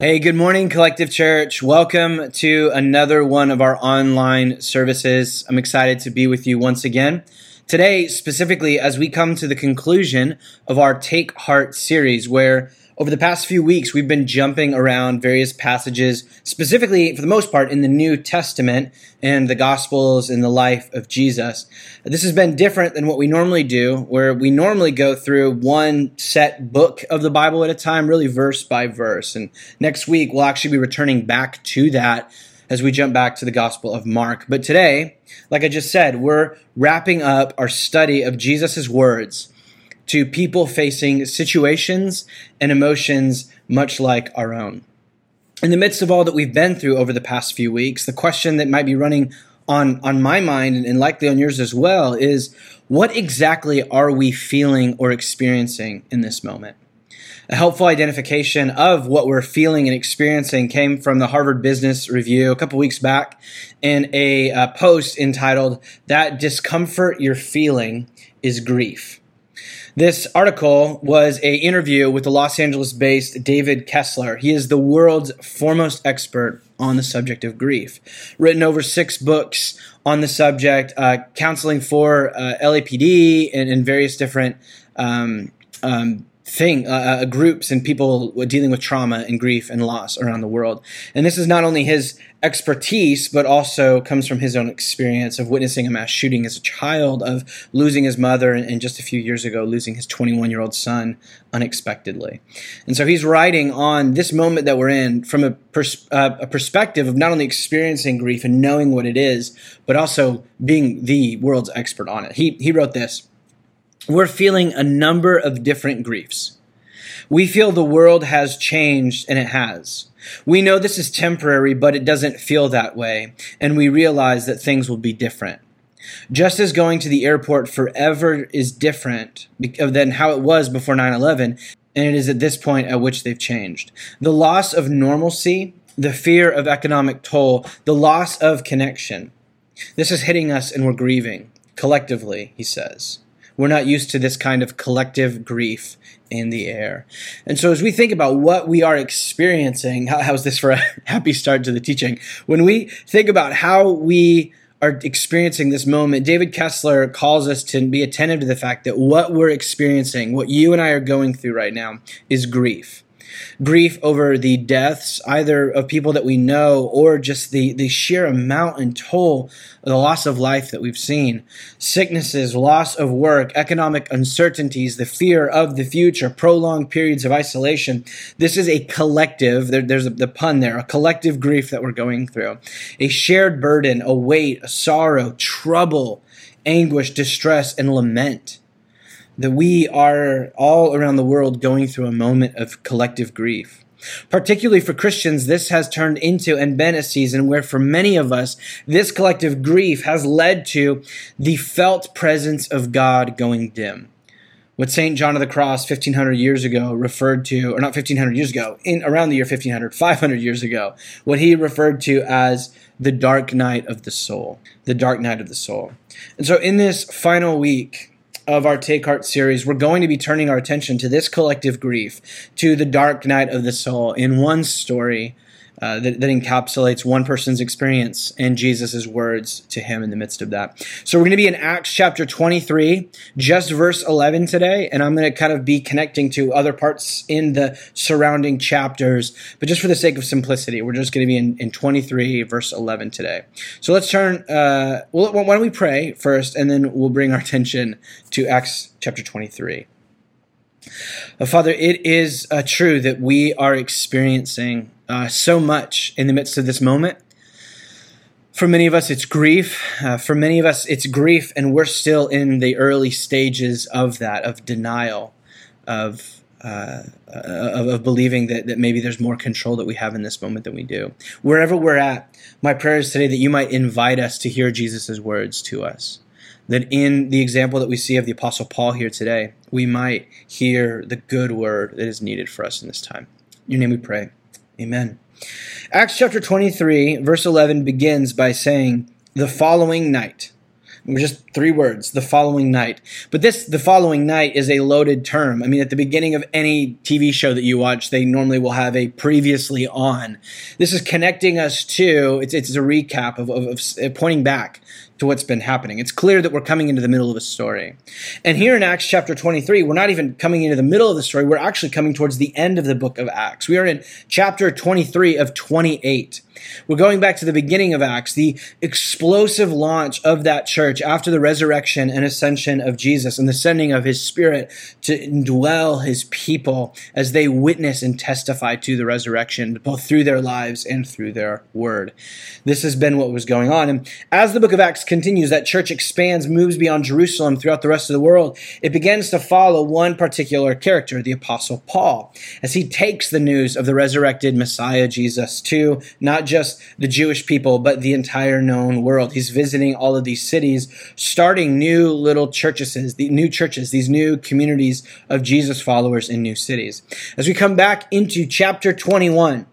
Hey, good morning, Collective Church. Welcome to another one of our online services. I'm excited to be with you once again. Today, specifically, as we come to the conclusion of our Take Heart series, where over the past few weeks, we've been jumping around various passages, specifically, for the most part, in the New Testament and the Gospels and the life of Jesus. This has been different than what we normally do, where we normally go through one set book of the Bible at a time, really verse by verse. And next week, we'll actually be returning back to that as we jump back to the Gospel of Mark. But today, like I just said, we're wrapping up our study of Jesus' words to people facing situations and emotions much like our own. In the midst of all that we've been through over the past few weeks, the question that might be running on, on my mind and likely on yours as well is what exactly are we feeling or experiencing in this moment? A helpful identification of what we're feeling and experiencing came from the Harvard Business Review a couple weeks back in a, a post entitled, That Discomfort You're Feeling is Grief. This article was a interview with the Los Angeles-based David Kessler. He is the world's foremost expert on the subject of grief. Written over six books on the subject, uh, counseling for uh, LAPD and, and, various different um, um, thing, uh, uh, groups and people dealing with trauma and grief and loss around the world. And this is not only his expertise, but also comes from his own experience of witnessing a mass shooting as a child, of losing his mother, and just a few years ago, losing his 21 year old son unexpectedly. And so he's writing on this moment that we're in from a, pers- uh, a perspective of not only experiencing grief and knowing what it is, but also being the world's expert on it. He, he wrote this we're feeling a number of different griefs. We feel the world has changed, and it has. We know this is temporary, but it doesn't feel that way, and we realize that things will be different. Just as going to the airport forever is different than how it was before 9 11, and it is at this point at which they've changed. The loss of normalcy, the fear of economic toll, the loss of connection. This is hitting us, and we're grieving collectively, he says. We're not used to this kind of collective grief in the air. And so, as we think about what we are experiencing, how, how's this for a happy start to the teaching? When we think about how we are experiencing this moment, David Kessler calls us to be attentive to the fact that what we're experiencing, what you and I are going through right now, is grief grief over the deaths, either of people that we know or just the, the sheer amount and toll of the loss of life that we've seen. Sicknesses, loss of work, economic uncertainties, the fear of the future, prolonged periods of isolation. This is a collective, there, there's a, the pun there, a collective grief that we're going through. A shared burden, a weight, a sorrow, trouble, anguish, distress, and lament that we are all around the world going through a moment of collective grief. Particularly for Christians, this has turned into and been a season where, for many of us, this collective grief has led to the felt presence of God going dim. What St. John of the Cross 1500 years ago referred to, or not 1500 years ago, in around the year 1500, 500 years ago, what he referred to as the dark night of the soul. The dark night of the soul. And so in this final week, of our Take Heart series, we're going to be turning our attention to this collective grief, to the dark night of the soul in one story uh, that, that, encapsulates one person's experience and Jesus' words to him in the midst of that. So we're going to be in Acts chapter 23, just verse 11 today, and I'm going to kind of be connecting to other parts in the surrounding chapters, but just for the sake of simplicity, we're just going to be in, in 23, verse 11 today. So let's turn, uh, well, why don't we pray first, and then we'll bring our attention to Acts chapter 23. Uh, Father, it is uh, true that we are experiencing uh, so much in the midst of this moment. For many of us, it's grief. Uh, for many of us, it's grief, and we're still in the early stages of that, of denial, of uh, of, of, believing that, that maybe there's more control that we have in this moment than we do. Wherever we're at, my prayer is today that you might invite us to hear Jesus' words to us. That in the example that we see of the Apostle Paul here today, we might hear the good word that is needed for us in this time. In your name we pray. Amen. Acts chapter 23, verse 11 begins by saying, The following night. Just three words, the following night. But this, the following night, is a loaded term. I mean, at the beginning of any TV show that you watch, they normally will have a previously on. This is connecting us to, it's, it's a recap of, of, of uh, pointing back to what's been happening. It's clear that we're coming into the middle of a story. And here in Acts chapter 23, we're not even coming into the middle of the story, we're actually coming towards the end of the book of Acts. We are in chapter 23 of 28. We're going back to the beginning of Acts, the explosive launch of that church after the resurrection and ascension of Jesus and the sending of his spirit to indwell his people as they witness and testify to the resurrection, both through their lives and through their word. This has been what was going on. And as the book of Acts continues, that church expands, moves beyond Jerusalem throughout the rest of the world. It begins to follow one particular character, the apostle Paul, as he takes the news of the resurrected Messiah Jesus to not just the Jewish people, but the entire known world. He's visiting all of these cities, starting new little churches, the new churches, these new communities of Jesus followers in new cities. As we come back into chapter 21,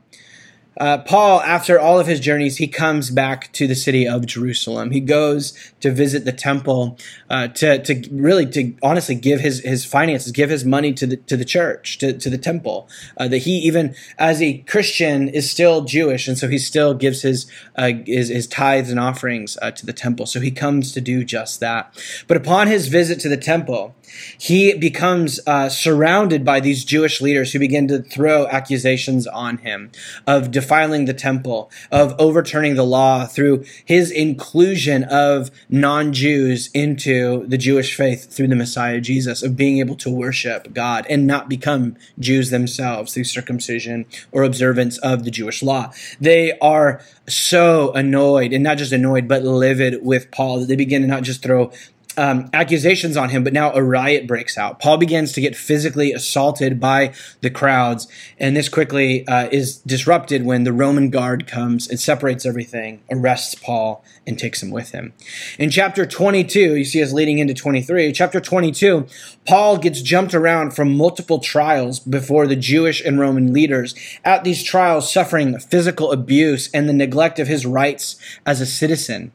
uh, Paul, after all of his journeys, he comes back to the city of Jerusalem. He goes to visit the temple, uh, to, to really, to honestly give his, his finances, give his money to the, to the church, to, to the temple. Uh, that he even, as a Christian, is still Jewish, and so he still gives his, uh, his, his, tithes and offerings uh, to the temple. So he comes to do just that. But upon his visit to the temple, he becomes surrounded by these Jewish leaders who begin to throw accusations on him of defiling the temple, of overturning the law through his inclusion of non Jews into the Jewish faith through the Messiah Jesus, of being able to worship God and not become Jews themselves through circumcision or observance of the Jewish law. They are so annoyed, and not just annoyed, but livid with Paul that they begin to not just throw um, accusations on him, but now a riot breaks out. Paul begins to get physically assaulted by the crowds, and this quickly uh, is disrupted when the Roman guard comes and separates everything, arrests Paul, and takes him with him. In chapter 22, you see us leading into 23. Chapter 22, Paul gets jumped around from multiple trials before the Jewish and Roman leaders. At these trials, suffering physical abuse and the neglect of his rights as a citizen.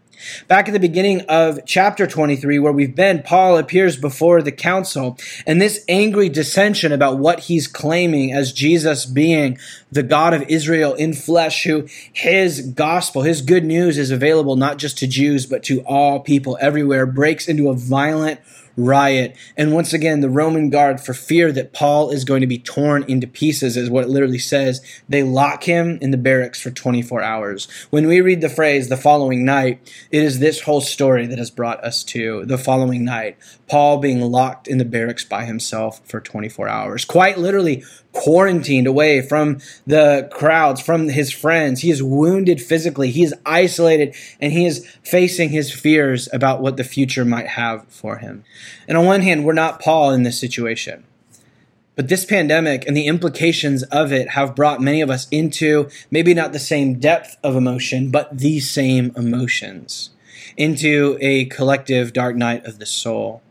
Back at the beginning of chapter 23, where we've been, Paul appears before the council, and this angry dissension about what he's claiming as Jesus being the God of Israel in flesh, who his gospel, his good news is available not just to Jews, but to all people everywhere, breaks into a violent riot. And once again, the Roman guard, for fear that Paul is going to be torn into pieces, is what it literally says, they lock him in the barracks for 24 hours. When we read the phrase the following night, it is this whole story that has brought us to the following night. Paul being locked in the barracks by himself for 24 hours. Quite literally quarantined away from the crowds, from his friends. He is wounded physically. He is isolated and he is facing his fears about what the future might have for him. And on one hand, we're not Paul in this situation. But this pandemic and the implications of it have brought many of us into maybe not the same depth of emotion, but the same emotions, into a collective dark night of the soul.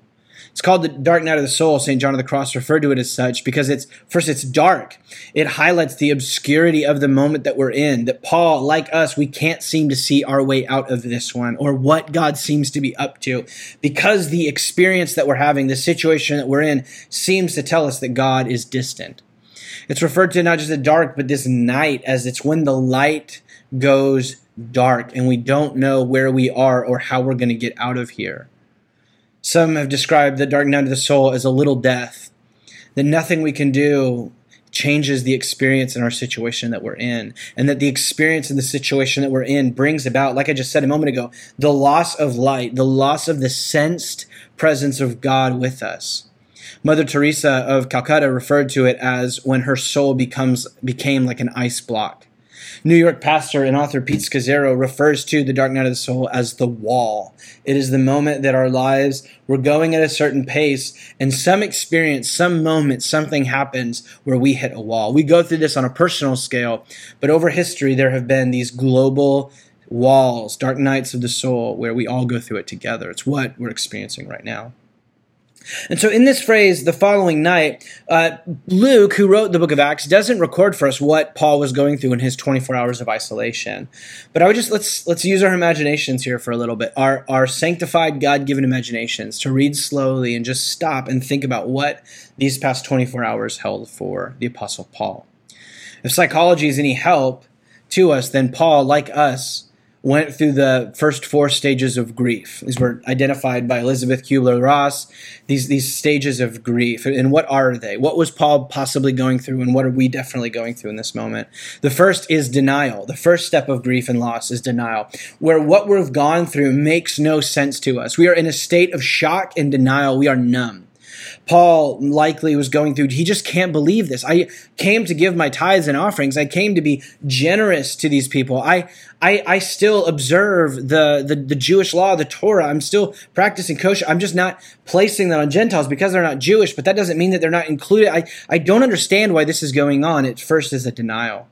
It's called the dark night of the soul. St. John of the Cross referred to it as such because it's, first, it's dark. It highlights the obscurity of the moment that we're in, that Paul, like us, we can't seem to see our way out of this one or what God seems to be up to because the experience that we're having, the situation that we're in, seems to tell us that God is distant. It's referred to not just the dark, but this night as it's when the light goes dark and we don't know where we are or how we're going to get out of here. Some have described the dark night of the soul as a little death, that nothing we can do changes the experience in our situation that we're in, and that the experience in the situation that we're in brings about, like I just said a moment ago, the loss of light, the loss of the sensed presence of God with us. Mother Teresa of Calcutta referred to it as when her soul becomes became like an ice block. New York pastor and author Pete Scazzero refers to the dark night of the soul as the wall. It is the moment that our lives were going at a certain pace, and some experience, some moment, something happens where we hit a wall. We go through this on a personal scale, but over history, there have been these global walls, dark nights of the soul, where we all go through it together. It's what we're experiencing right now. And so, in this phrase, the following night, uh, Luke, who wrote the book of Acts, doesn't record for us what Paul was going through in his 24 hours of isolation. But I would just let's let's use our imaginations here for a little bit, our our sanctified, God-given imaginations, to read slowly and just stop and think about what these past 24 hours held for the Apostle Paul. If psychology is any help to us, then Paul, like us, went through the first four stages of grief. These were identified by Elisabeth Kubler Ross. These these stages of grief, and what are they? What was Paul possibly going through, and what are we definitely going through in this moment? The first is denial. The first step of grief and loss is denial, where what we've gone through makes no sense to us. We are in a state of shock and denial. We are numb. Paul likely was going through. He just can't believe this. I came to give my tithes and offerings. I came to be generous to these people. I, I, I still observe the, the, the Jewish law, the Torah. I'm still practicing kosher. I'm just not placing that on Gentiles because they're not Jewish, but that doesn't mean that they're not included. I, I don't understand why this is going on. At first is a denial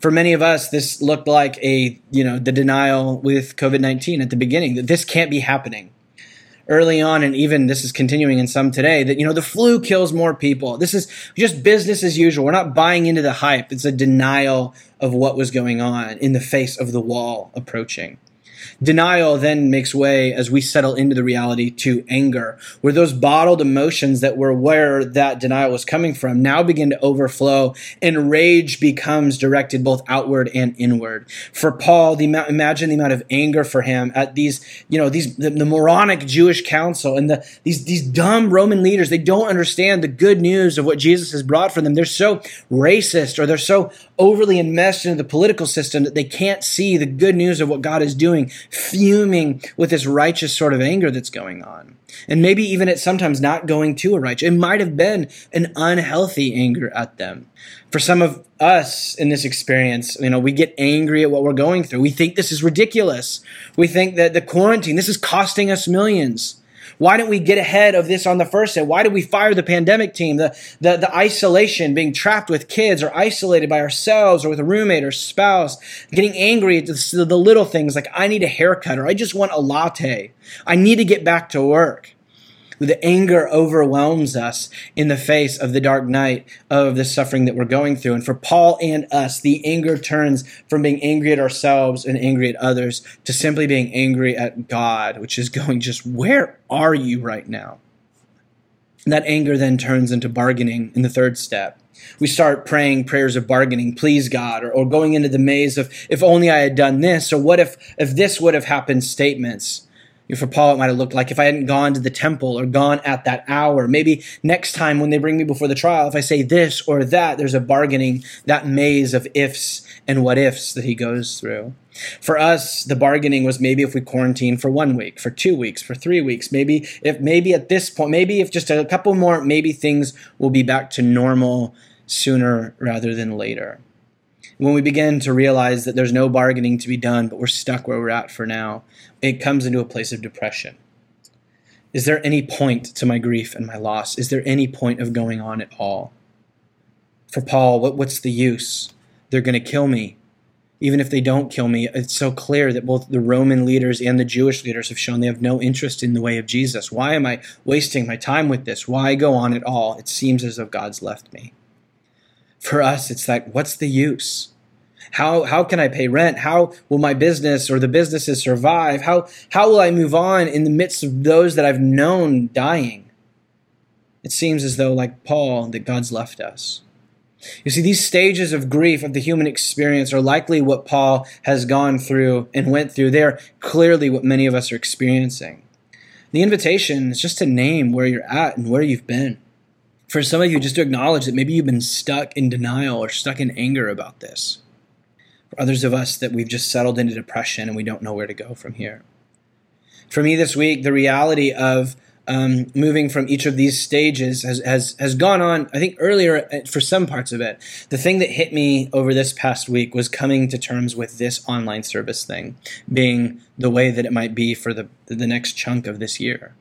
for many of us, this looked like a, you know, the denial with COVID 19 at the beginning that this can't be happening early on, and even this is continuing in some today, that, you know, the flu kills more people. This is just business as usual. We're not buying into the hype. It's a denial of what was going on in the face of the wall approaching. Denial then makes way as we settle into the reality to anger, where those bottled emotions that were where that denial was coming from now begin to overflow, and rage becomes directed both outward and inward. For Paul, the imagine the amount of anger for him at these, you know, these the, the moronic Jewish council and the these these dumb Roman leaders. They don't understand the good news of what Jesus has brought for them. They're so racist or they're so overly enmeshed into the political system that they can't see the good news of what God is doing fuming with this righteous sort of anger that's going on. And maybe even it's sometimes not going to a righteous. It might have been an unhealthy anger at them. For some of us in this experience, you know, we get angry at what we're going through. We think this is ridiculous. We think that the quarantine, this is costing us millions. Why didn't we get ahead of this on the first day? Why did we fire the pandemic team? The, the, the isolation, being trapped with kids or isolated by ourselves or with a roommate or spouse, getting angry at the, the little things like I need a haircut or I just want a latte. I need to get back to work the anger overwhelms us in the face of the dark night of the suffering that we're going through. And for Paul and us, the anger turns from being angry at ourselves and angry at others to simply being angry at God, which is going just, where are you right now? And that anger then turns into bargaining in the third step. We start praying prayers of bargaining, please God, or, or going into the maze of if only I had done this, or what if if this would have happened statements for Paul, it might have looked like if I hadn't gone to the temple or gone at that hour. Maybe next time when they bring me before the trial, if I say this or that, there's a bargaining, that maze of ifs and what ifs that he goes through. For us, the bargaining was maybe if we quarantine for one week, for two weeks, for three weeks, maybe if maybe at this point, maybe if just a couple more, maybe things will be back to normal sooner rather than later when we begin to realize that there's no bargaining to be done, but we're stuck where we're at for now, it comes into a place of depression. Is there any point to my grief and my loss? Is there any point of going on at all? For Paul, what, what's the use? They're going to kill me. Even if they don't kill me, it's so clear that both the Roman leaders and the Jewish leaders have shown they have no interest in the way of Jesus. Why am I wasting my time with this? Why go on at all? It seems as though God's left me. For us, it's like, what's the use? How, how can I pay rent? How will my business or the businesses survive? How, how will I move on in the midst of those that I've known dying? It seems as though, like Paul, that God's left us. You see, these stages of grief of the human experience are likely what Paul has gone through and went through. They're clearly what many of us are experiencing. The invitation is just to name where you're at and where you've been. For some of you, just to acknowledge that maybe you've been stuck in denial or stuck in anger about this for others of us that we've just settled into depression and we don't know where to go from here. For me this week, the reality of um, moving from each of these stages has, has, has gone on, I think, earlier uh, for some parts of it. The thing that hit me over this past week was coming to terms with this online service thing being the way that it might be for the, the next chunk of this year.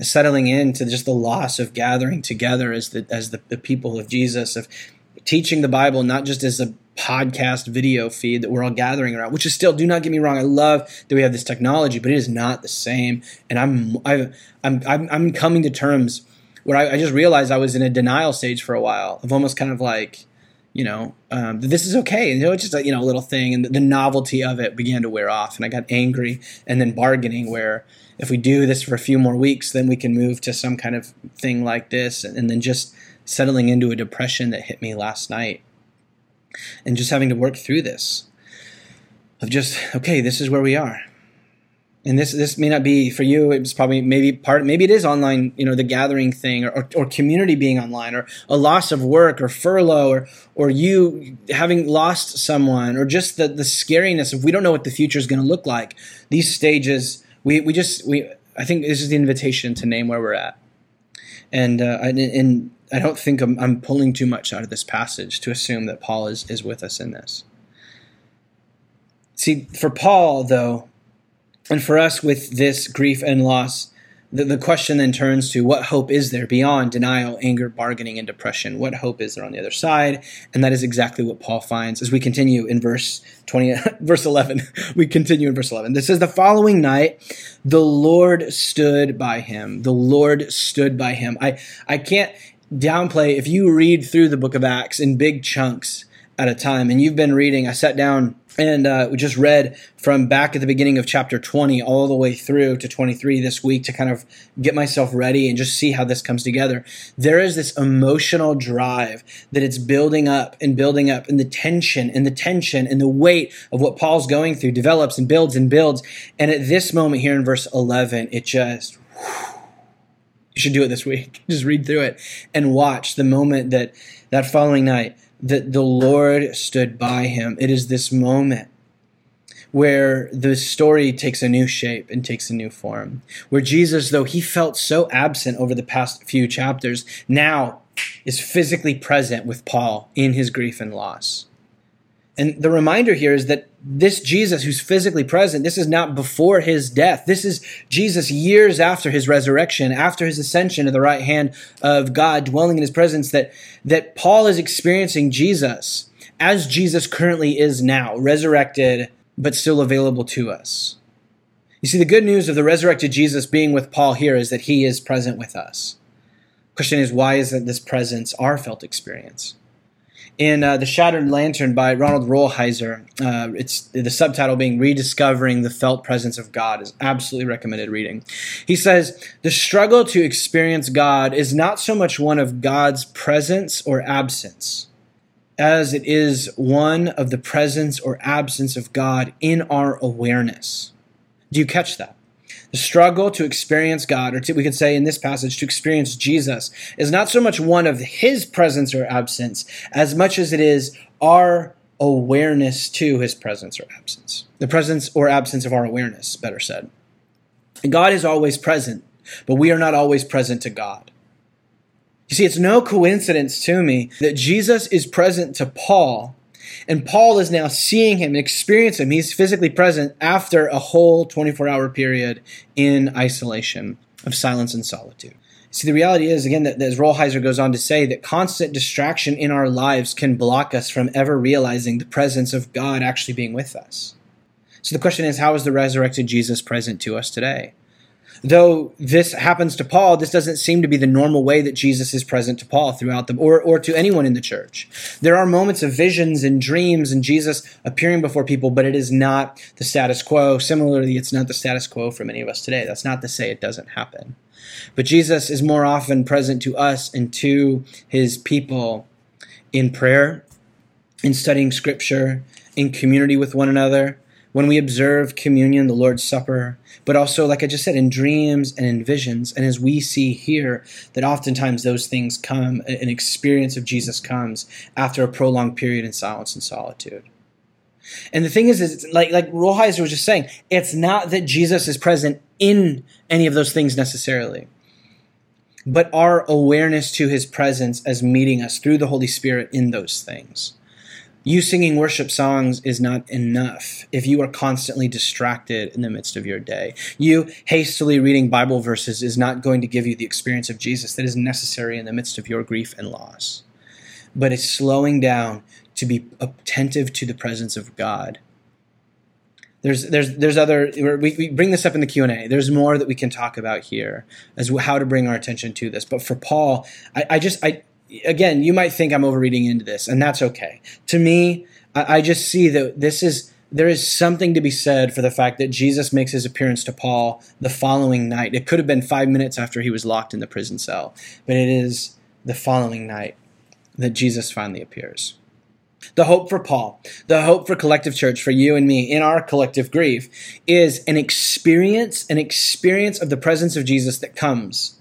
Settling into just the loss of gathering together as the, as the, the people of Jesus, of teaching the Bible not just as a podcast video feed that we're all gathering around, which is still, do not get me wrong, I love that we have this technology, but it is not the same. And I'm, I'm, I'm, I'm coming to terms where I, I just realized I was in a denial stage for a while of almost kind of like, you know, um, this is okay. You know, it's just a you know a little thing, and the, the novelty of it began to wear off, and I got angry, and then bargaining where if we do this for a few more weeks, then we can move to some kind of thing like this, and, and then just settling into a depression that hit me last night, and just having to work through this of just okay, this is where we are. And this this may not be for you. It's probably maybe part maybe it is online you know the gathering thing or, or, or, community being online or a loss of work or furlough or or you having lost someone or just the the scariness of we don't know what the future is going to look like. These stages we we just we i think this is the invitation to name where we're at. And uh, and, and i don't think I'm, I'm pulling too much out of this passage to assume that paul is is with us in this see for paul though and for us, with this grief and loss, the, the question then turns to what hope is there beyond denial, anger, bargaining, and depression? What hope is there on the other side? And that is exactly what Paul finds as we continue in verse 20, verse 11. we continue in verse 11. This says, The following night, the Lord stood by him. The Lord stood by him. I, I can't downplay if you read through the book of Acts in big chunks at a time, and you've been reading, I sat down and uh, just read from back at the beginning of chapter 20 all the way through to 23 this week to kind of get myself ready and just see how this comes together. There is this emotional drive that it's building up and building up, and the tension and the tension and the weight of what Paul's going through develops and builds and builds. And at this moment here in verse 11, it just. You should do it this week. Just read through it and watch the moment that that following night that the Lord stood by him. It is this moment where the story takes a new shape and takes a new form. Where Jesus, though he felt so absent over the past few chapters, now is physically present with Paul in his grief and loss. And the reminder here is that this Jesus who's physically present, this is not before his death. This is Jesus years after his resurrection, after his ascension to the right hand of God, dwelling in his presence, that, that Paul is experiencing Jesus as Jesus currently is now, resurrected, but still available to us. You see, the good news of the resurrected Jesus being with Paul here is that he is present with us. Question is, why isn't this presence our felt experience? In uh, The Shattered Lantern by Ronald Rolheiser. Uh, it's the subtitle being Rediscovering the Felt Presence of God is absolutely recommended reading. He says, The struggle to experience God is not so much one of God's presence or absence as it is one of the presence or absence of God in our awareness. Do you catch that? The struggle to experience God, or to, we could say in this passage, to experience Jesus, is not so much one of his presence or absence as much as it is our awareness to his presence or absence. The presence or absence of our awareness, better said. God is always present, but we are not always present to God. You see, it's no coincidence to me that Jesus is present to Paul and Paul is now seeing him and experiencing him. He's physically present after a whole 24 hour period in isolation of silence and solitude. See, the reality is, again, that as Rolheiser goes on to say, that constant distraction in our lives can block us from ever realizing the presence of God actually being with us. So the question is, how is the resurrected Jesus present to us today? Though this happens to Paul, this doesn't seem to be the normal way that Jesus is present to Paul throughout the, or, or to anyone in the church. There are moments of visions and dreams and Jesus appearing before people, but it is not the status quo. Similarly, it's not the status quo for many of us today. That's not to say it doesn't happen. But Jesus is more often present to us and to his people in prayer, in studying scripture, in community with one another, when we observe communion, the Lord's Supper, but also, like I just said, in dreams and in visions. And as we see here, that oftentimes those things come, an experience of Jesus comes after a prolonged period in silence and solitude. And the thing is, is like like Rolheiser was just saying, it's not that Jesus is present in any of those things necessarily, but our awareness to His presence as meeting us through the Holy Spirit in those things. You singing worship songs is not enough if you are constantly distracted in the midst of your day. You hastily reading Bible verses is not going to give you the experience of Jesus that is necessary in the midst of your grief and loss. But it's slowing down to be attentive to the presence of God. There's, there's, there's other, we, we bring this up in the Q&A. There's more that we can talk about here as how to bring our attention to this. But for Paul, I, I just, I, again, you might think I'm overreading into this, and that's okay. To me, I, I just see that this is, there is something to be said for the fact that Jesus makes his appearance to Paul the following night. It could have been five minutes after he was locked in the prison cell, but it is the following night that Jesus finally appears. The hope for Paul, the hope for collective church, for you and me in our collective grief, is an experience, an experience of the presence of Jesus that comes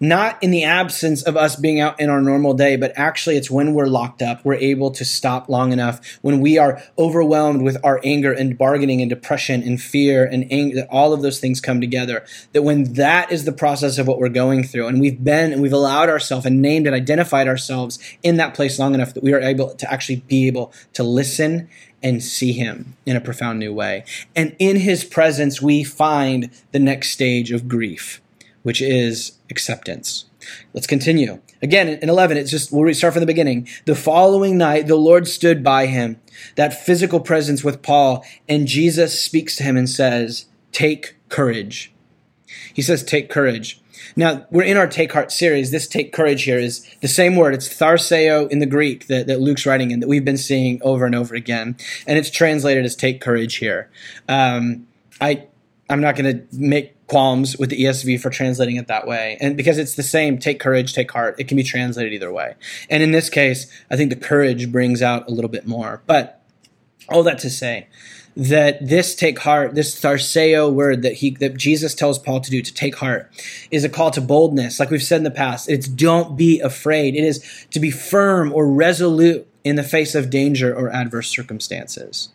not in the absence of us being out in our normal day, but actually it's when we're locked up, we're able to stop long enough, when we are overwhelmed with our anger and bargaining and depression and fear and anger, that all of those things come together. That when that is the process of what we're going through, and we've been and we've allowed ourselves and named and identified ourselves in that place long enough that we are able to actually be able to listen and see him in a profound new way. And in his presence, we find the next stage of grief which is acceptance. Let's continue. Again, in 11, it's just, we'll start from the beginning. The following night, the Lord stood by him, that physical presence with Paul, and Jesus speaks to him and says, Take courage. He says, Take courage. Now, we're in our Take Heart series. This Take Courage here is the same word. It's tharseo in the Greek that, that Luke's writing in, that we've been seeing over and over again. And it's translated as Take Courage here. Um, I, I'm not going to make qualms with the ESV for translating it that way. And because it's the same, take courage, take heart, it can be translated either way. And in this case, I think the courage brings out a little bit more. But all that to say that this take heart, this tharseo word that he that Jesus tells Paul to do to take heart is a call to boldness. Like we've said in the past, it's don't be afraid. It is to be firm or resolute in the face of danger or adverse circumstances.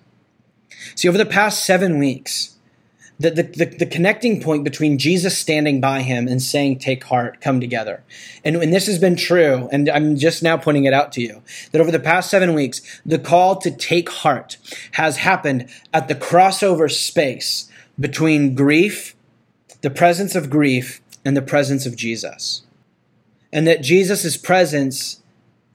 See, over the past seven weeks, the, the, the, the, connecting point between Jesus standing by him and saying, Take heart, come together. And, and this has been true, and I'm just now pointing it out to you, that over the past seven weeks, the call to take heart has happened at the crossover space between grief, the presence of grief, and the presence of Jesus. And that Jesus' presence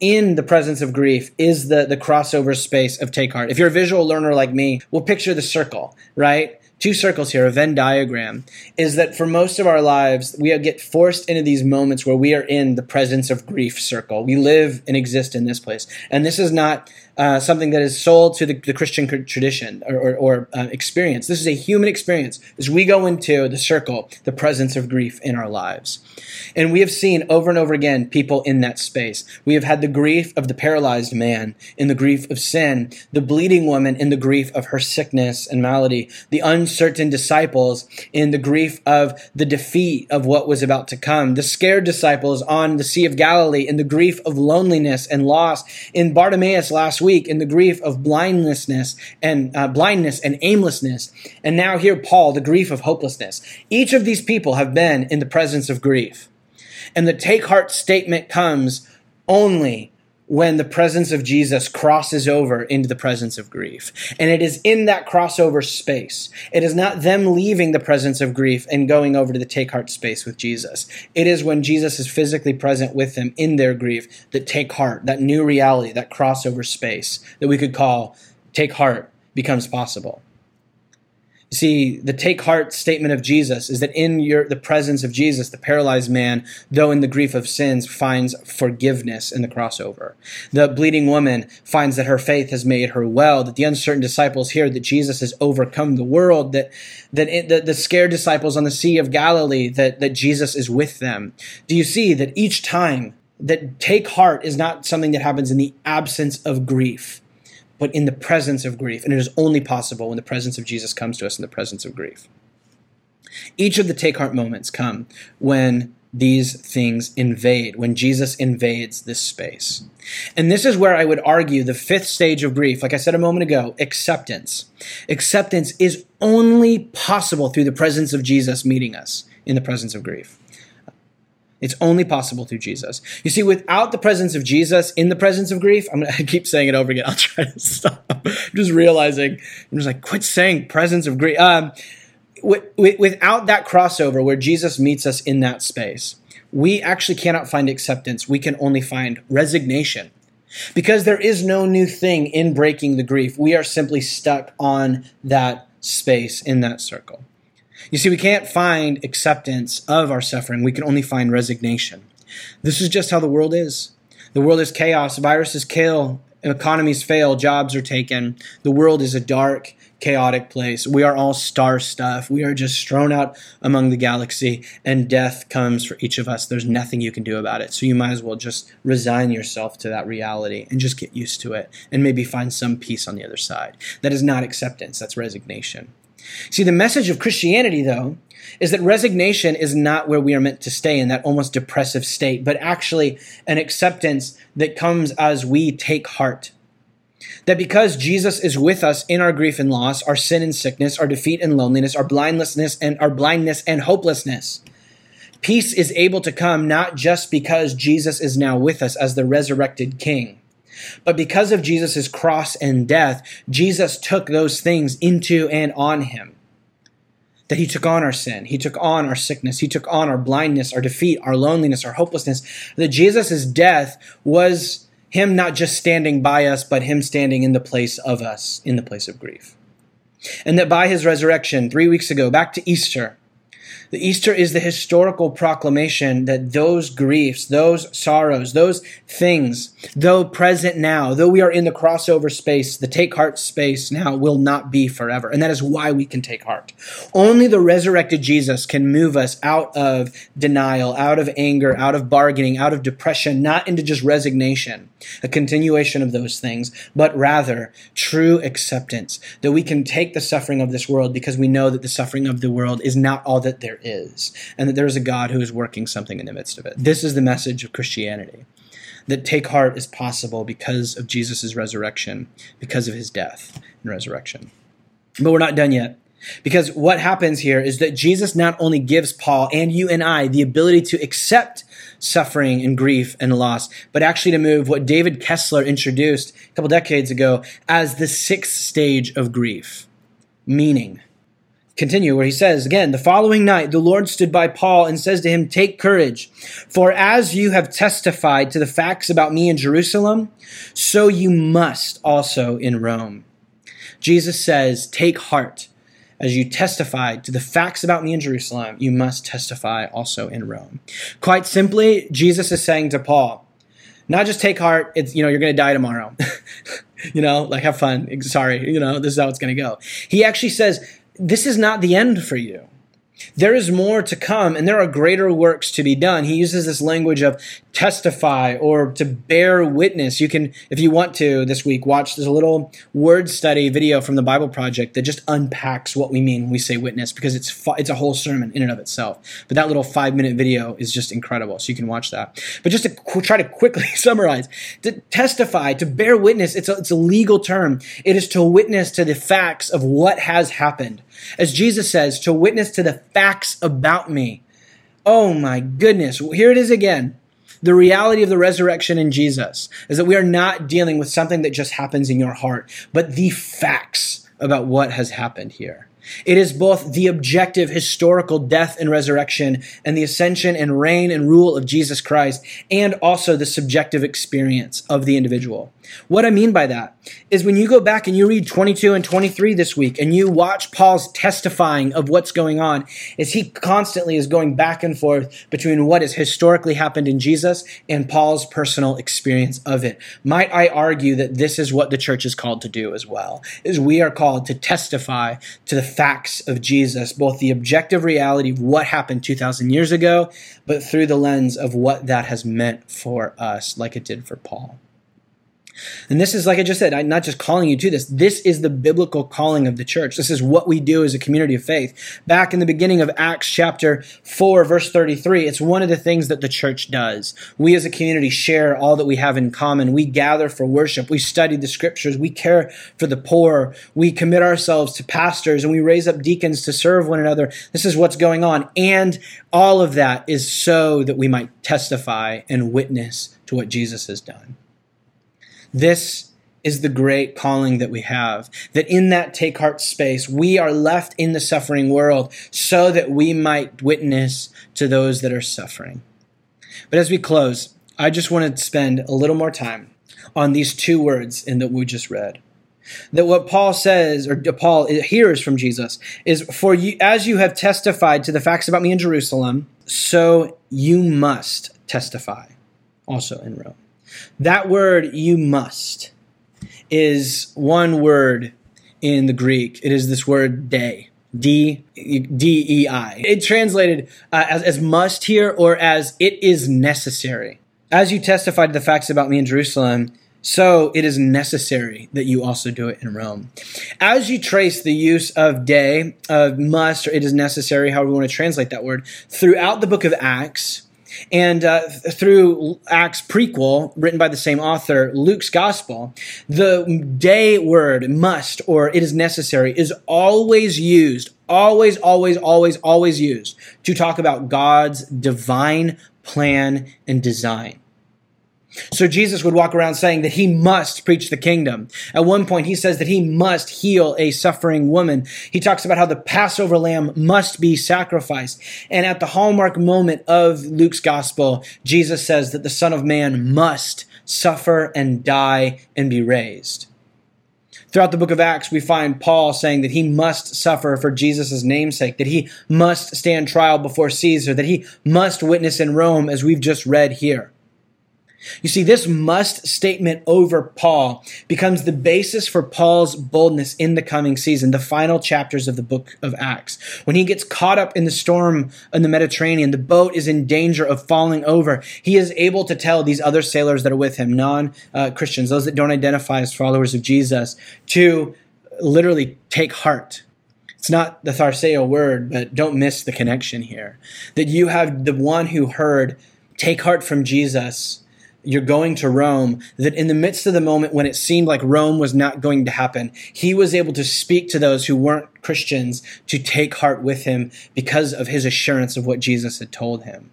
in the presence of grief is the, the crossover space of take heart. If you're a visual learner like me, we'll picture the circle, right? Two circles here, a Venn diagram, is that for most of our lives, we get forced into these moments where we are in the presence of grief circle. We live and exist in this place. And this is not uh, something that is sold to the, the Christian tradition or, or, or uh, experience. This is a human experience as we go into the circle, the presence of grief in our lives. And we have seen over and over again people in that space. We have had the grief of the paralyzed man in the grief of sin, the bleeding woman in the grief of her sickness and malady, the uncertain disciples in the grief of the defeat of what was about to come, the scared disciples on the Sea of Galilee in the grief of loneliness and loss, in Bartimaeus last week in the grief of blindness and uh, blindness and aimlessness, and now here Paul, the grief of hopelessness. Each of these people have been in the presence of grief. And the take heart statement comes only when the presence of Jesus crosses over into the presence of grief. And it is in that crossover space. It is not them leaving the presence of grief and going over to the take heart space with Jesus. It is when Jesus is physically present with them in their grief that take heart, that new reality, that crossover space that we could call take heart becomes possible see the take heart statement of Jesus is that in your the presence of Jesus the paralyzed man though in the grief of sins finds forgiveness in the crossover. The bleeding woman finds that her faith has made her well that the uncertain disciples hear that Jesus has overcome the world that that it, the, the scared disciples on the sea of Galilee that that Jesus is with them. Do you see that each time that take heart is not something that happens in the absence of grief but in the presence of grief. And it is only possible when the presence of Jesus comes to us in the presence of grief. Each of the take heart moments come when these things invade, when Jesus invades this space. And this is where I would argue the fifth stage of grief, like I said a moment ago, acceptance. Acceptance is only possible through the presence of Jesus meeting us in the presence of grief. It's only possible through Jesus. You see, without the presence of Jesus in the presence of grief, I'm gonna keep saying it over again. I'll try to stop. I'm just realizing, I'm just like, quit saying presence of grief. Um, without that crossover where Jesus meets us in that space, we actually cannot find acceptance. We can only find resignation. Because there is no new thing in breaking the grief. We are simply stuck on that space in that circle. You see, we can't find acceptance of our suffering. We can only find resignation. This is just how the world is. The world is chaos. Viruses kill. Economies fail. Jobs are taken. The world is a dark, chaotic place. We are all star stuff. We are just strewn out among the galaxy, and death comes for each of us. There's nothing you can do about it. So you might as well just resign yourself to that reality and just get used to it and maybe find some peace on the other side. That is not acceptance, that's resignation. See, the message of Christianity, though, is that resignation is not where we are meant to stay in that almost depressive state, but actually an acceptance that comes as we take heart. That because Jesus is with us in our grief and loss, our sin and sickness, our defeat and loneliness, our blindness and our blindness and hopelessness, peace is able to come not just because Jesus is now with us as the resurrected king, but because of Jesus' cross and death, Jesus took those things into and on him. That he took on our sin, he took on our sickness, he took on our blindness, our defeat, our loneliness, our hopelessness. That Jesus' death was him not just standing by us, but him standing in the place of us, in the place of grief. And that by his resurrection, three weeks ago, back to Easter, the Easter is the historical proclamation that those griefs, those sorrows, those things, though present now, though we are in the crossover space, the take heart space now will not be forever. And that is why we can take heart. Only the resurrected Jesus can move us out of denial, out of anger, out of bargaining, out of depression, not into just resignation, a continuation of those things, but rather true acceptance that we can take the suffering of this world because we know that the suffering of the world is not all that there is, and that there is a God who is working something in the midst of it. This is the message of Christianity that take heart is possible because of Jesus' resurrection, because of his death and resurrection. But we're not done yet. Because what happens here is that Jesus not only gives Paul and you and I the ability to accept suffering and grief and loss, but actually to move what David Kessler introduced a couple decades ago as the sixth stage of grief meaning continue where he says again the following night the lord stood by paul and says to him take courage for as you have testified to the facts about me in jerusalem so you must also in rome. Jesus says take heart. As you testified to the facts about me in jerusalem you must testify also in rome. Quite simply jesus is saying to paul not just take heart it's you know you're going to die tomorrow. You know like have fun. Sorry you know this is how it's going to go. He actually says this is not the end for you. There is more to come, and there are greater works to be done. He uses this language of testify or to bear witness. You can, if you want to, this week, watch this little word study video from the Bible Project that just unpacks what we mean when we say witness because it's it's a whole sermon in and of itself. But that little five minute video is just incredible, so you can watch that. But just to qu- try to quickly summarize, to testify, to bear witness, it's a, it's a legal term. It is to witness to the facts of what has happened. As Jesus says, to witness to the facts about me. Oh my goodness. Here it is again. The reality of the resurrection in Jesus is that we are not dealing with something that just happens in your heart, but the facts about what has happened here. It is both the objective historical death and resurrection and the ascension and reign and rule of Jesus Christ, and also the subjective experience of the individual. What I mean by that is when you go back and you read 22 and 23 this week and you watch Paul's testifying of what's going on, is he constantly is going back and forth between what has historically happened in Jesus and Paul's personal experience of it. Might I argue that this is what the church is called to do as well, is we are called to testify to the facts of Jesus, both the objective reality of what happened 2,000 years ago, but through the lens of what that has meant for us, like it did for Paul. And this is, like I just said, I'm not just calling you to this. This is the biblical calling of the church. This is what we do as a community of faith. Back in the beginning of Acts chapter 4, verse 33, it's one of the things that the church does. We as a community share all that we have in common. We gather for worship. We study the scriptures. We care for the poor. We commit ourselves to pastors and we raise up deacons to serve one another. This is what's going on. And all of that is so that we might testify and witness to what Jesus has done. This is the great calling that we have. That in that take heart space, we are left in the suffering world so that we might witness to those that are suffering. But as we close, I just want to spend a little more time on these two words in that we just read. That what Paul says, or Paul hears from Jesus, is for you, as you have testified to the facts about me in Jerusalem, so you must testify also in Rome. That word, you must, is one word in the Greek. It is this word day. D D E I. It translated uh, as, as must here or as it is necessary. As you testified to the facts about me in Jerusalem, so it is necessary that you also do it in Rome. As you trace the use of day, of must, or it is necessary, however we want to translate that word, throughout the book of Acts, and uh, through Acts prequel, written by the same author, Luke's gospel, the dei word must or it is necessary is always used, always, always, always, always used to talk about God's divine plan and design. So Jesus would walk around saying that he must preach the kingdom. At one point, he says that he must heal a suffering woman. He talks about how the Passover lamb must be sacrificed. And at the hallmark moment of Luke's gospel, Jesus says that the Son of Man must suffer and die and be raised. Throughout the book of Acts, we find Paul saying that he must suffer for Jesus' namesake, that he must stand trial before Caesar, that he must witness in Rome, as we've just read here. You see, this must statement over Paul becomes the basis for Paul's boldness in the coming season, the final chapters of the book of Acts. When he gets caught up in the storm in the Mediterranean, the boat is in danger of falling over. He is able to tell these other sailors that are with him, non Christians, those that don't identify as followers of Jesus, to literally take heart. It's not the Tharseo word, but don't miss the connection here. That you have the one who heard, take heart from Jesus you're going to Rome, that in the midst of the moment when it seemed like Rome was not going to happen, he was able to speak to those who weren't Christians to take heart with him because of his assurance of what Jesus had told him.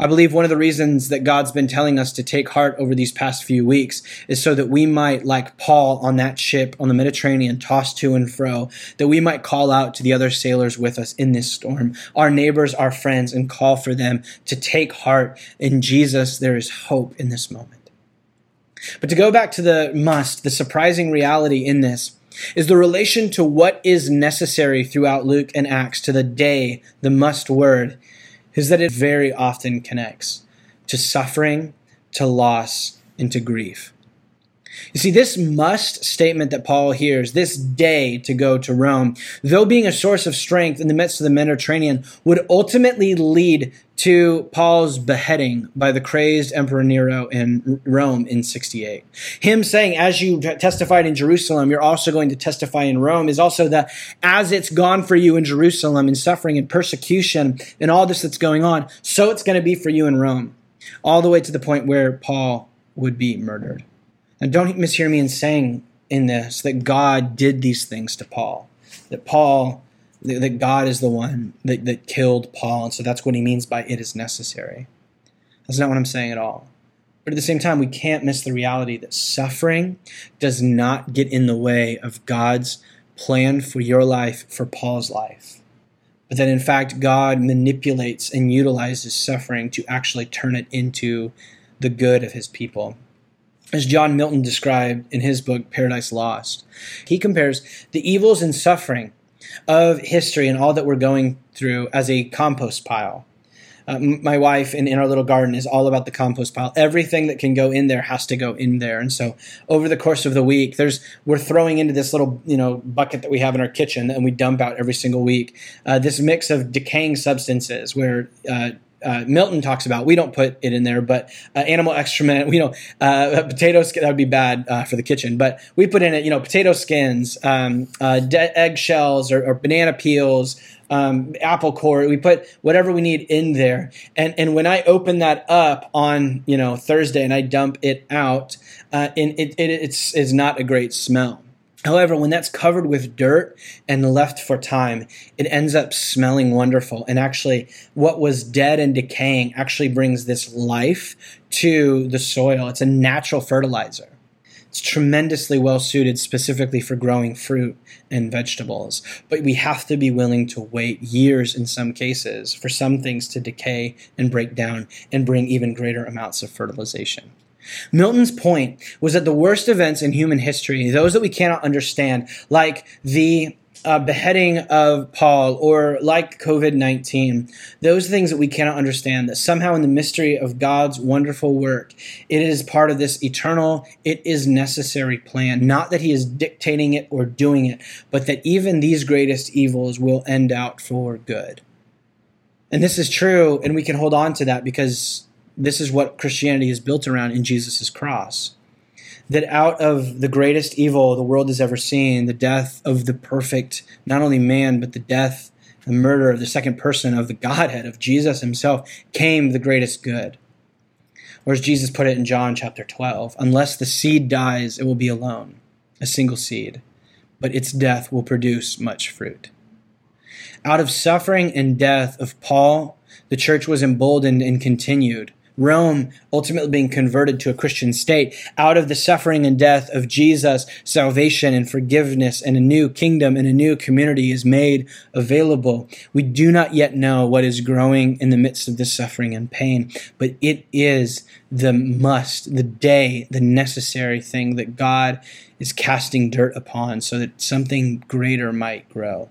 I believe one of the reasons that God's been telling us to take heart over these past few weeks is so that we might, like Paul on that ship on the Mediterranean, tossed to and fro, that we might call out to the other sailors with us in this storm, our neighbors, our friends, and call for them to take heart in Jesus. There is hope in this moment. But to go back to the must, the surprising reality in this is the relation to what is necessary throughout Luke and Acts to the dei, the must word, is that it very often connects to suffering, to loss, and to grief. You see, this must statement that Paul hears, this dei to go to Rome, though being a source of strength in the midst of the Mediterranean, would ultimately lead to Paul's beheading by the crazed Emperor Nero in Rome in 68. Him saying, as you testified in Jerusalem, you're also going to testify in Rome, is also that as it's gone for you in Jerusalem in suffering and persecution and all this that's going on, so it's going to be for you in Rome. All the way to the point where Paul would be murdered. And don't mishear me in saying in this that God did these things to Paul. That Paul, that God is the one that, that killed Paul. And so that's what he means by it is necessary. That's not what I'm saying at all. But at the same time, we can't miss the reality that suffering does not get in the way of God's plan for your life, for Paul's life. But that in fact, God manipulates and utilizes suffering to actually turn it into the good of his people as John Milton described in his book Paradise Lost. He compares the evils and suffering of history and all that we're going through as a compost pile. Uh, my wife in, in our little garden is all about the compost pile. Everything that can go in there has to go in there. And so over the course of the week, there's we're throwing into this little you know bucket that we have in our kitchen and we dump out every single week uh, this mix of decaying substances where uh, uh, Milton talks about. We don't put it in there, but uh, animal excrement. You know, uh, potato skin that would be bad uh, for the kitchen, but we put in it. You know, potato skins, um, uh, de- egg shells, or, or banana peels. Um, apple core. We put whatever we need in there, and and when I open that up on you know Thursday and I dump it out, uh, and it, it it's it's not a great smell. However, when that's covered with dirt and left for time, it ends up smelling wonderful. And actually, what was dead and decaying actually brings this life to the soil. It's a natural fertilizer. It's tremendously well suited specifically for growing fruit and vegetables. But we have to be willing to wait years in some cases for some things to decay and break down and bring even greater amounts of fertilization. Milton's point was that the worst events in human history, those that we cannot understand, like the uh, beheading of Paul or like COVID 19, those things that we cannot understand, that somehow in the mystery of God's wonderful work, it is part of this eternal, it is necessary plan. Not that He is dictating it or doing it, but that even these greatest evils will end out for good. And this is true, and we can hold on to that because this is what Christianity is built around in Jesus' cross that out of the greatest evil the world has ever seen, the death of the perfect, not only man, but the death, the murder of the second person of the Godhead, of Jesus himself, came the greatest good. Or as Jesus put it in John chapter 12, unless the seed dies, it will be alone, a single seed, but its death will produce much fruit. Out of suffering and death of Paul, the church was emboldened and continued Rome ultimately being converted to a Christian state. Out of the suffering and death of Jesus, salvation and forgiveness and a new kingdom and a new community is made available. We do not yet know what is growing in the midst of this suffering and pain, but it is the must, the dei, the necessary thing that God is casting dirt upon so that something greater might grow.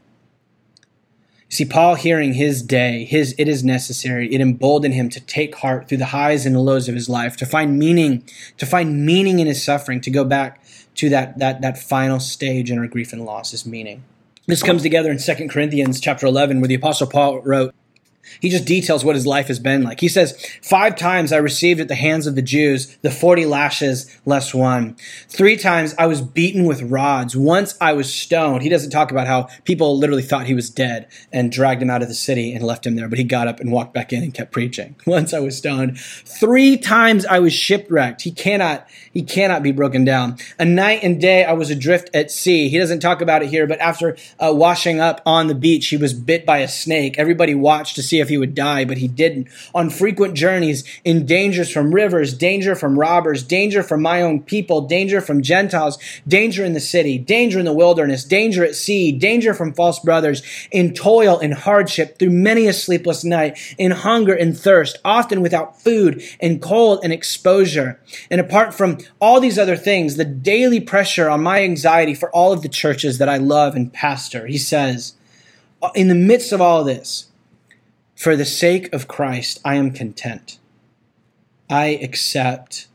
See, Paul hearing his dei, his it is necessary, it emboldened him to take heart through the highs and the lows of his life, to find meaning, to find meaning in his suffering, to go back to that that that final stage in our grief and loss is meaning. This comes together in 2 Corinthians chapter 11 where the apostle Paul wrote, he just details what his life has been like. He says, Five times I received at the hands of the Jews the 40 lashes less one. Three times I was beaten with rods. Once I was stoned. He doesn't talk about how people literally thought he was dead and dragged him out of the city and left him there, but he got up and walked back in and kept preaching. Once I was stoned. Three times I was shipwrecked. He cannot, he cannot be broken down. A night and day I was adrift at sea. He doesn't talk about it here, but after uh, washing up on the beach, he was bit by a snake. Everybody watched to see if he would die, but he didn't. On frequent journeys, in dangers from rivers, danger from robbers, danger from my own people, danger from Gentiles, danger in the city, danger in the wilderness, danger at sea, danger from false brothers, in toil and hardship, through many a sleepless night, in hunger and thirst, often without food, and cold and exposure. And apart from all these other things, the daily pressure on my anxiety for all of the churches that I love and pastor, he says, in the midst of all this, for the sake of Christ, I am content. I accept,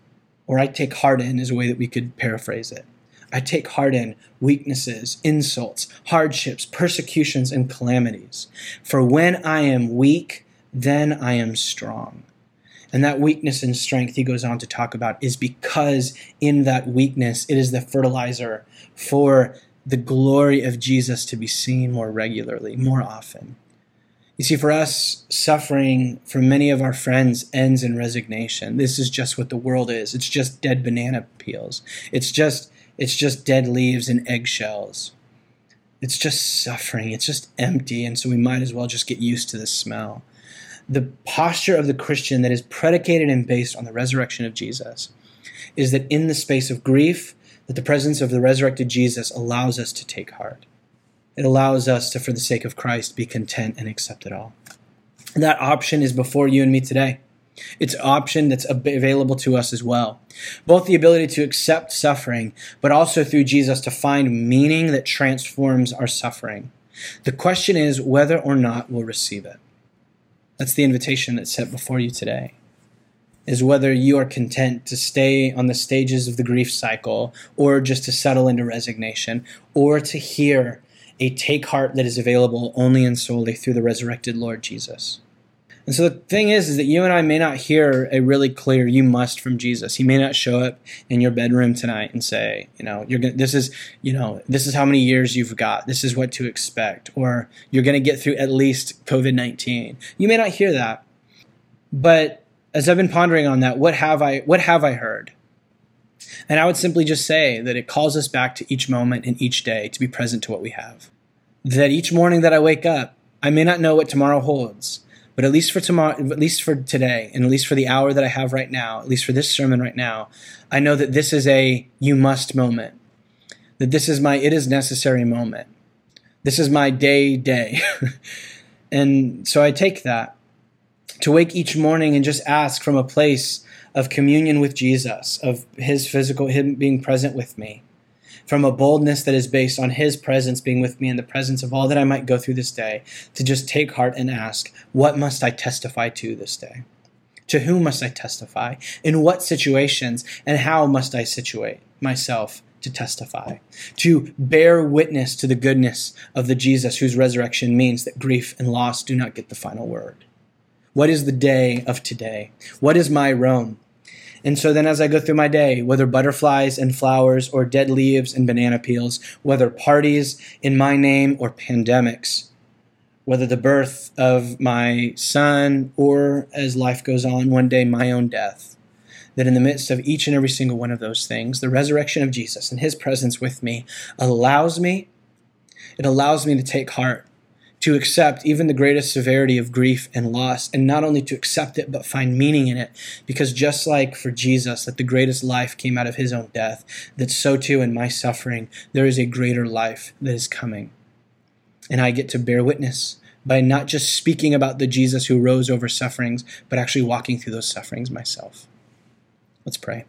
or I take heart in, is a way that we could paraphrase it. I take heart in weaknesses, insults, hardships, persecutions, and calamities. For when I am weak, then I am strong. And that weakness and strength he goes on to talk about is because in that weakness, it is the fertilizer for the glory of Jesus to be seen more regularly, more often. You see, for us, suffering for many of our friends ends in resignation. This is just what the world is. It's just dead banana peels. It's just it's just dead leaves and eggshells. It's just suffering. It's just empty, and so we might as well just get used to the smell. The posture of the Christian that is predicated and based on the resurrection of Jesus is that in the space of grief, that the presence of the resurrected Jesus allows us to take heart. It allows us to, for the sake of Christ, be content and accept it all. That option is before you and me today. It's an option that's available to us as well. Both the ability to accept suffering, but also through Jesus to find meaning that transforms our suffering. The question is whether or not we'll receive it. That's the invitation that's set before you today. Is whether you are content to stay on the stages of the grief cycle, or just to settle into resignation, or to hear a take heart that is available only and solely through the resurrected Lord Jesus. And so the thing is, is that you and I may not hear a really clear "you must" from Jesus. He may not show up in your bedroom tonight and say, you know, you're gonna, this is, you know, this is how many years you've got. This is what to expect, or you're going to get through at least COVID nineteen. You may not hear that, but as I've been pondering on that, what have I, what have I heard? And I would simply just say that it calls us back to each moment and each day to be present to what we have. That each morning that I wake up, I may not know what tomorrow holds, but at least for tomorrow, at least for today, and at least for the hour that I have right now, at least for this sermon right now, I know that this is a you must moment. That this is my it is necessary moment. This is my day day. and so I take that to wake each morning and just ask from a place of communion with Jesus, of his physical, him being present with me, from a boldness that is based on his presence being with me in the presence of all that I might go through this day, to just take heart and ask, what must I testify to this day? To whom must I testify? In what situations? And how must I situate myself to testify? To bear witness to the goodness of the Jesus whose resurrection means that grief and loss do not get the final word. What is the day of today? What is my Rome? And so then, as I go through my day, whether butterflies and flowers or dead leaves and banana peels, whether parties in my name or pandemics, whether the birth of my son or as life goes on, one day my own death, that in the midst of each and every single one of those things, the resurrection of Jesus and his presence with me allows me, it allows me to take heart to accept even the greatest severity of grief and loss, and not only to accept it, but find meaning in it. Because just like for Jesus, that the greatest life came out of his own death, that so too in my suffering, there is a greater life that is coming. And I get to bear witness by not just speaking about the Jesus who rose over sufferings, but actually walking through those sufferings myself. Let's pray.